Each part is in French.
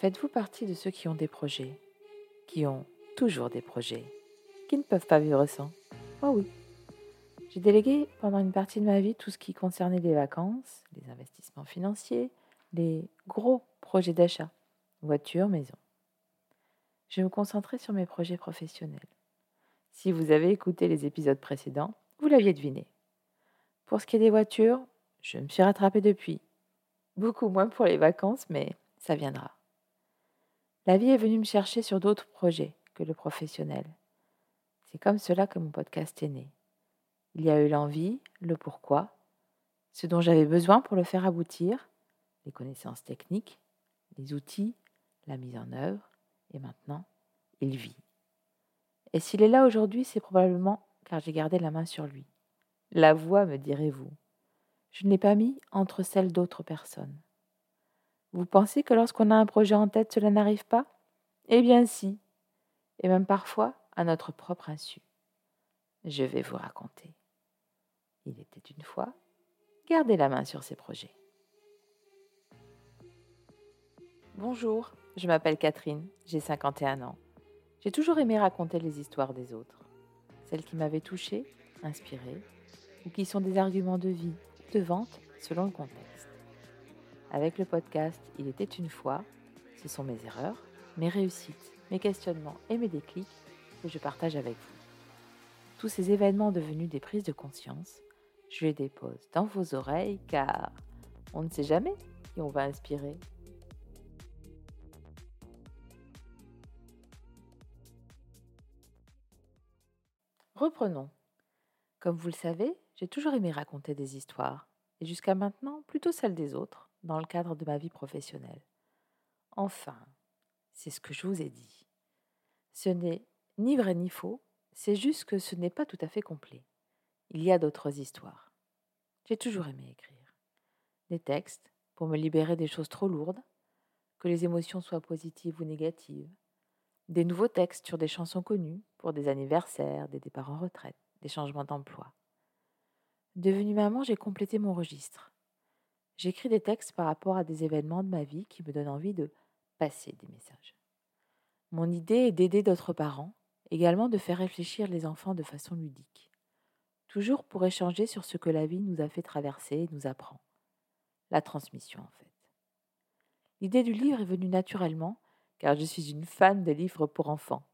Faites-vous partie de ceux qui ont des projets, qui ont toujours des projets, qui ne peuvent pas vivre sans Oh oui. J'ai délégué pendant une partie de ma vie tout ce qui concernait les vacances, les investissements financiers, les gros projets d'achat, voiture, maison. Je me concentrer sur mes projets professionnels. Si vous avez écouté les épisodes précédents, vous l'aviez deviné. Pour ce qui est des voitures, je me suis rattrapée depuis. Beaucoup moins pour les vacances, mais ça viendra. La vie est venue me chercher sur d'autres projets que le professionnel. C'est comme cela que mon podcast est né. Il y a eu l'envie, le pourquoi, ce dont j'avais besoin pour le faire aboutir, les connaissances techniques, les outils, la mise en œuvre, et maintenant, il vit. Et s'il est là aujourd'hui, c'est probablement car j'ai gardé la main sur lui. La voix, me direz-vous. Je ne l'ai pas mis entre celles d'autres personnes. Vous pensez que lorsqu'on a un projet en tête, cela n'arrive pas? Eh bien si, et même parfois à notre propre insu. Je vais vous raconter. Il était une fois, gardez la main sur ses projets. Bonjour, je m'appelle Catherine, j'ai 51 ans. J'ai toujours aimé raconter les histoires des autres, celles qui m'avaient touchée, inspirée, ou qui sont des arguments de vie, de vente, selon le contexte. Avec le podcast Il était une fois, ce sont mes erreurs, mes réussites, mes questionnements et mes déclics que je partage avec vous. Tous ces événements devenus des prises de conscience, je les dépose dans vos oreilles car on ne sait jamais qui on va inspirer. Reprenons. Comme vous le savez, j'ai toujours aimé raconter des histoires, et jusqu'à maintenant plutôt celles des autres, dans le cadre de ma vie professionnelle. Enfin, c'est ce que je vous ai dit. Ce n'est ni vrai ni faux, c'est juste que ce n'est pas tout à fait complet. Il y a d'autres histoires. J'ai toujours aimé écrire. Des textes pour me libérer des choses trop lourdes, que les émotions soient positives ou négatives, des nouveaux textes sur des chansons connues pour des anniversaires, des départs en retraite, des changements d'emploi. Devenue maman, j'ai complété mon registre. J'écris des textes par rapport à des événements de ma vie qui me donnent envie de passer des messages. Mon idée est d'aider d'autres parents, également de faire réfléchir les enfants de façon ludique. Toujours pour échanger sur ce que la vie nous a fait traverser et nous apprend. La transmission, en fait. L'idée du livre est venue naturellement car je suis une fan de livres pour enfants.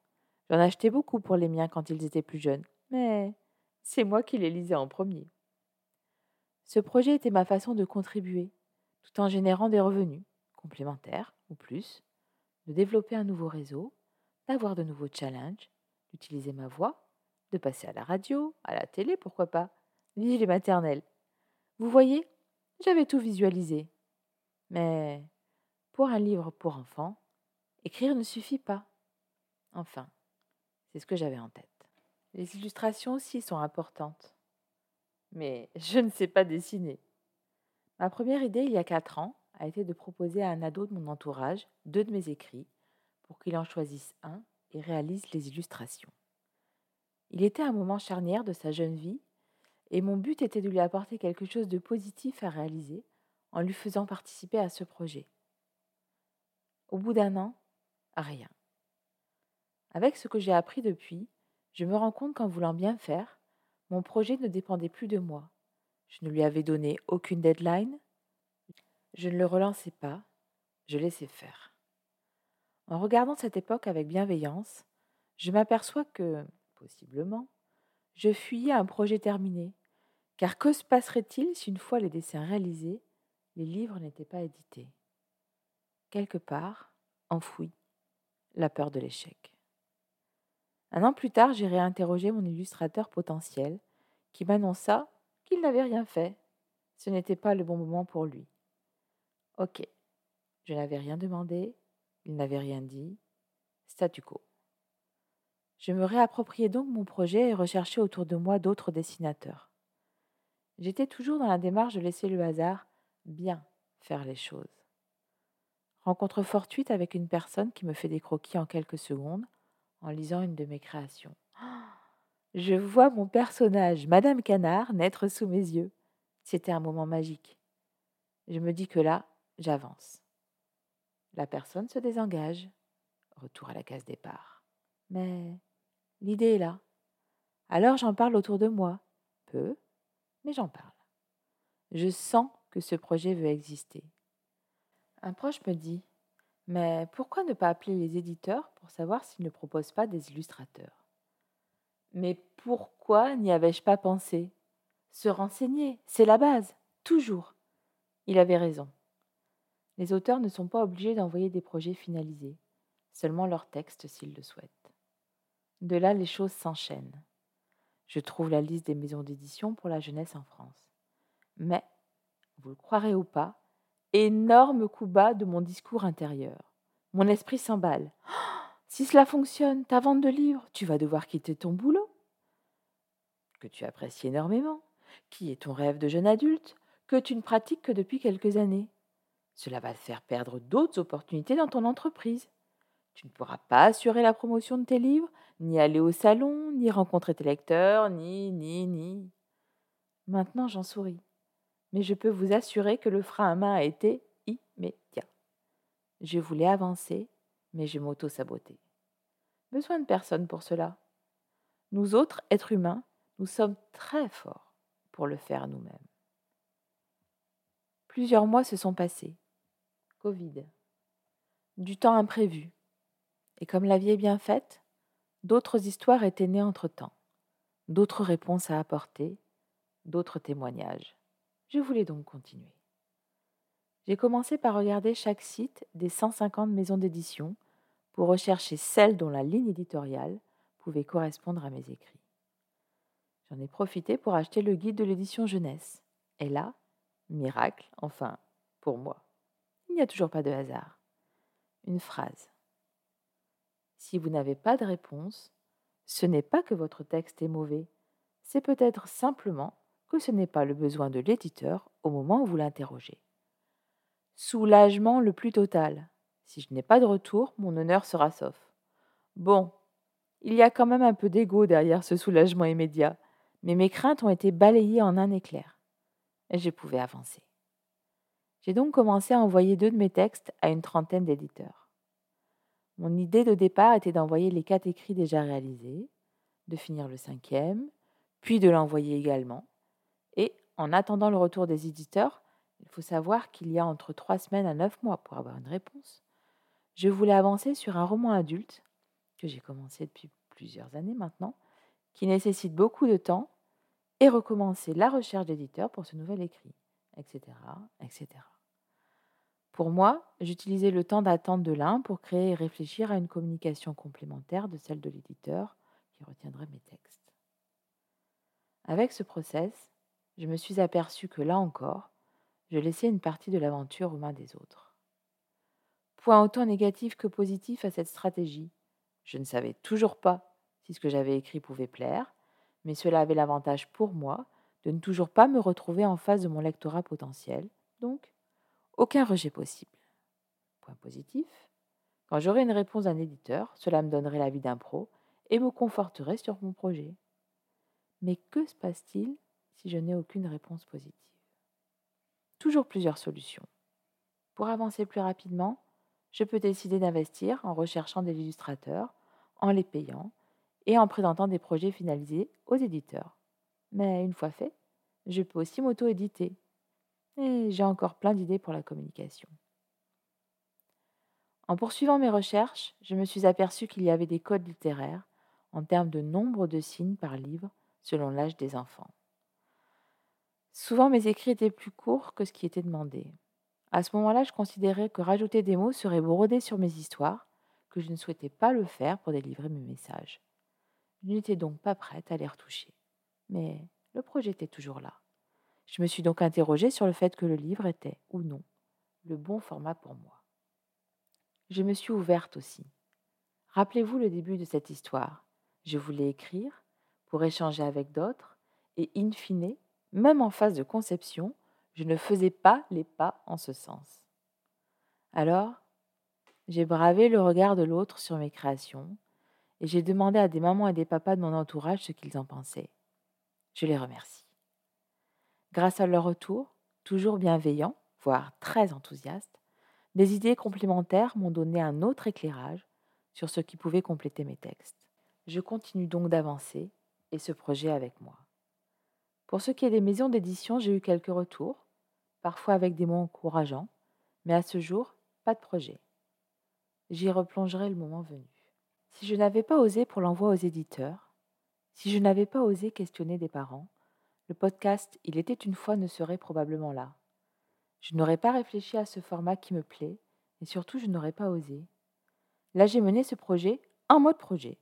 J'en achetais beaucoup pour les miens quand ils étaient plus jeunes, mais c'est moi qui les lisais en premier. Ce projet était ma façon de contribuer, tout en générant des revenus, complémentaires ou plus, de développer un nouveau réseau, d'avoir de nouveaux challenges, d'utiliser ma voix, de passer à la radio, à la télé, pourquoi pas, vive les maternelles. Vous voyez, j'avais tout visualisé. Mais pour un livre pour enfants, Écrire ne suffit pas. Enfin, c'est ce que j'avais en tête. Les illustrations aussi sont importantes. Mais je ne sais pas dessiner. Ma première idée, il y a quatre ans, a été de proposer à un ado de mon entourage deux de mes écrits pour qu'il en choisisse un et réalise les illustrations. Il était un moment charnière de sa jeune vie et mon but était de lui apporter quelque chose de positif à réaliser en lui faisant participer à ce projet. Au bout d'un an, rien. Avec ce que j'ai appris depuis, je me rends compte qu'en voulant bien faire, mon projet ne dépendait plus de moi. Je ne lui avais donné aucune deadline, je ne le relançais pas, je laissais faire. En regardant cette époque avec bienveillance, je m'aperçois que, possiblement, je fuyais un projet terminé, car que se passerait-il si une fois les dessins réalisés, les livres n'étaient pas édités? Quelque part, enfouis, la peur de l'échec. Un an plus tard, j'ai réinterrogé mon illustrateur potentiel, qui m'annonça qu'il n'avait rien fait. Ce n'était pas le bon moment pour lui. Ok, je n'avais rien demandé, il n'avait rien dit, statu quo. Je me réappropriais donc mon projet et recherchais autour de moi d'autres dessinateurs. J'étais toujours dans la démarche de laisser le hasard bien faire les choses. Rencontre fortuite avec une personne qui me fait des croquis en quelques secondes en lisant une de mes créations. Je vois mon personnage, Madame Canard, naître sous mes yeux. C'était un moment magique. Je me dis que là, j'avance. La personne se désengage. Retour à la case départ. Mais l'idée est là. Alors j'en parle autour de moi. Peu, mais j'en parle. Je sens que ce projet veut exister. Un proche me dit Mais pourquoi ne pas appeler les éditeurs pour savoir s'ils ne proposent pas des illustrateurs? Mais pourquoi n'y avais-je pas pensé? Se renseigner, c'est la base, toujours. Il avait raison. Les auteurs ne sont pas obligés d'envoyer des projets finalisés, seulement leurs textes s'ils le souhaitent. De là, les choses s'enchaînent. Je trouve la liste des maisons d'édition pour la jeunesse en France. Mais, vous le croirez ou pas, énorme coup bas de mon discours intérieur. Mon esprit s'emballe. si cela fonctionne, ta vente de livres, tu vas devoir quitter ton boulot, que tu apprécies énormément, qui est ton rêve de jeune adulte, que tu ne pratiques que depuis quelques années. Cela va te faire perdre d'autres opportunités dans ton entreprise. Tu ne pourras pas assurer la promotion de tes livres, ni aller au salon, ni rencontrer tes lecteurs, ni, ni, ni. Maintenant, j'en souris. Mais je peux vous assurer que le frein à main a été immédiat. Je voulais avancer, mais je m'auto-sabotais. Besoin de personne pour cela. Nous autres, êtres humains, nous sommes très forts pour le faire nous-mêmes. Plusieurs mois se sont passés. Covid. Du temps imprévu. Et comme la vie est bien faite, d'autres histoires étaient nées entre-temps, d'autres réponses à apporter, d'autres témoignages. Je voulais donc continuer. J'ai commencé par regarder chaque site des 150 maisons d'édition pour rechercher celle dont la ligne éditoriale pouvait correspondre à mes écrits. J'en ai profité pour acheter le guide de l'édition jeunesse. Et là, Miracle, enfin, pour moi. Il n'y a toujours pas de hasard. Une phrase. Si vous n'avez pas de réponse, ce n'est pas que votre texte est mauvais, c'est peut-être simplement que ce n'est pas le besoin de l'éditeur au moment où vous l'interrogez. Soulagement le plus total. Si je n'ai pas de retour, mon honneur sera sauf. Bon, il y a quand même un peu d'ego derrière ce soulagement immédiat, mais mes craintes ont été balayées en un éclair et je pouvais avancer. J'ai donc commencé à envoyer deux de mes textes à une trentaine d'éditeurs. Mon idée de départ était d'envoyer les quatre écrits déjà réalisés, de finir le cinquième, puis de l'envoyer également. En attendant le retour des éditeurs, il faut savoir qu'il y a entre trois semaines à neuf mois pour avoir une réponse. Je voulais avancer sur un roman adulte, que j'ai commencé depuis plusieurs années maintenant, qui nécessite beaucoup de temps et recommencer la recherche d'éditeur pour ce nouvel écrit, etc., etc. Pour moi, j'utilisais le temps d'attente de l'un pour créer et réfléchir à une communication complémentaire de celle de l'éditeur qui retiendrait mes textes. Avec ce process, je me suis aperçu que là encore, je laissais une partie de l'aventure aux mains des autres. Point autant négatif que positif à cette stratégie. Je ne savais toujours pas si ce que j'avais écrit pouvait plaire, mais cela avait l'avantage pour moi de ne toujours pas me retrouver en face de mon lectorat potentiel, donc aucun rejet possible. Point positif, quand j'aurai une réponse d'un éditeur, cela me donnerait l'avis d'un pro et me conforterait sur mon projet. Mais que se passe-t-il si je n'ai aucune réponse positive Toujours plusieurs solutions. Pour avancer plus rapidement, je peux décider d'investir en recherchant des illustrateurs, en les payant et en présentant des projets finalisés aux éditeurs. Mais une fois fait, je peux aussi m'auto-éditer. Et j'ai encore plein d'idées pour la communication. En poursuivant mes recherches, je me suis aperçu qu'il y avait des codes littéraires en termes de nombre de signes par livre selon l'âge des enfants. Souvent mes écrits étaient plus courts que ce qui était demandé. À ce moment-là, je considérais que rajouter des mots serait broder sur mes histoires, que je ne souhaitais pas le faire pour délivrer mes messages. Je n'étais donc pas prête à les retoucher. Mais le projet était toujours là. Je me suis donc interrogée sur le fait que le livre était, ou non, le bon format pour moi. Je me suis ouverte aussi. Rappelez-vous le début de cette histoire. Je voulais écrire pour échanger avec d'autres, et in fine, même en phase de conception, je ne faisais pas les pas en ce sens. Alors, j'ai bravé le regard de l'autre sur mes créations, et j'ai demandé à des mamans et des papas de mon entourage ce qu'ils en pensaient. Je les remercie. Grâce à leur retour, toujours bienveillant, voire très enthousiaste, Des idées complémentaires m'ont donné un autre éclairage sur ce qui pouvait compléter mes textes. Je continue donc d'avancer et ce projet avec moi. Pour ce qui est des maisons d'édition, j'ai eu quelques retours, parfois avec des mots encourageants, mais à ce jour, pas de projet. J'y replongerai le moment venu. Si je n'avais pas osé pour l'envoi aux éditeurs, si je n'avais pas osé questionner des parents, le podcast Il était une fois ne serait probablement là. Je n'aurais pas réfléchi à ce format qui me plaît, et surtout je n'aurais pas osé. Là j'ai mené ce projet en mode projet,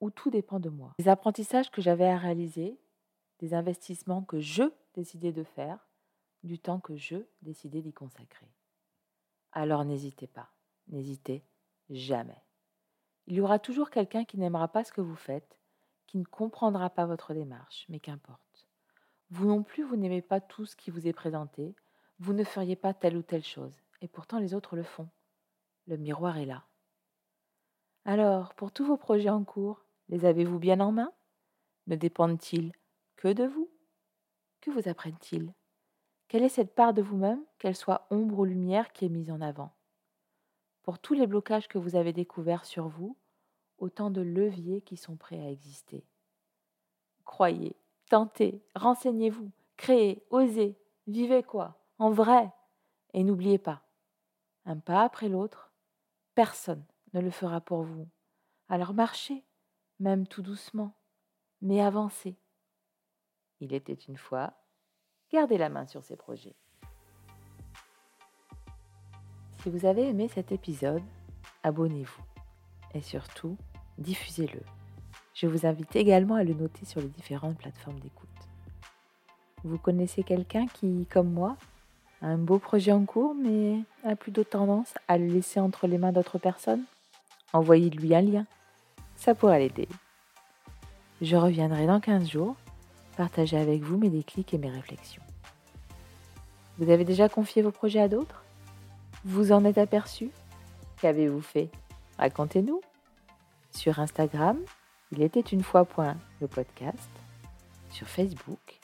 où tout dépend de moi. Les apprentissages que j'avais à réaliser, des investissements que je décidais de faire, du temps que je décidais d'y consacrer. Alors n'hésitez pas, n'hésitez jamais. Il y aura toujours quelqu'un qui n'aimera pas ce que vous faites, qui ne comprendra pas votre démarche, mais qu'importe. Vous non plus, vous n'aimez pas tout ce qui vous est présenté, vous ne feriez pas telle ou telle chose, et pourtant les autres le font. Le miroir est là. Alors, pour tous vos projets en cours, les avez-vous bien en main? Ne dépendent-ils que de vous Que vous apprennent-ils? Quelle est cette part de vous-même, qu'elle soit ombre ou lumière, qui est mise en avant? Pour tous les blocages que vous avez découverts sur vous, autant de leviers qui sont prêts à exister. Croyez, tentez, renseignez-vous, créez, osez, vivez quoi En vrai Et n'oubliez pas, un pas après l'autre, personne ne le fera pour vous. Alors marchez, même tout doucement, mais avancez. Il était une fois, gardez la main sur ces projets. Si vous avez aimé cet épisode, abonnez-vous et surtout, diffusez-le. Je vous invite également à le noter sur les différentes plateformes d'écoute. Vous connaissez quelqu'un qui, comme moi, a un beau projet en cours mais a plutôt tendance à le laisser entre les mains d'autres personnes? Envoyez-lui un lien. Ça pourrait l'aider. Je reviendrai dans 15 jours partager avec vous mes déclics et mes réflexions. Vous avez déjà confié vos projets à d'autres? Vous en êtes aperçu? Qu'avez-vous fait? Racontez-nous. Sur Instagram, il était une fois point le podcast. Sur Facebook,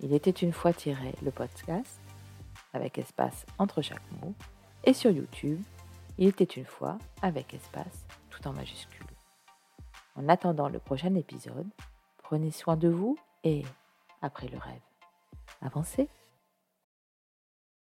il était une fois tiré le podcast avec espace entre chaque mot. Et sur YouTube, il était une fois avec espace tout en majuscule. En attendant le prochain épisode, prenez soin de vous et, après le rêve, avancez.